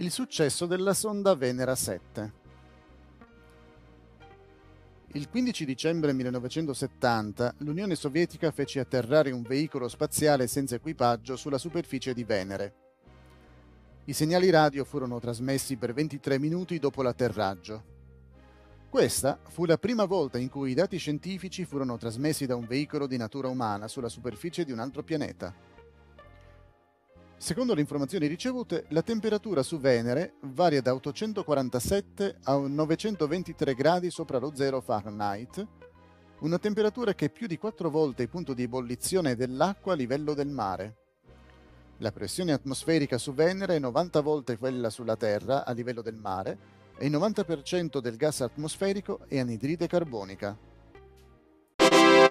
il successo della sonda Venera 7. Il 15 dicembre 1970 l'Unione Sovietica fece atterrare un veicolo spaziale senza equipaggio sulla superficie di Venere. I segnali radio furono trasmessi per 23 minuti dopo l'atterraggio. Questa fu la prima volta in cui i dati scientifici furono trasmessi da un veicolo di natura umana sulla superficie di un altro pianeta. Secondo le informazioni ricevute, la temperatura su Venere varia da 847 a 923 gradi sopra lo zero Fahrenheit, una temperatura che è più di quattro volte il punto di ebollizione dell'acqua a livello del mare. La pressione atmosferica su Venere è 90 volte quella sulla Terra a livello del mare e il 90% del gas atmosferico è anidride carbonica.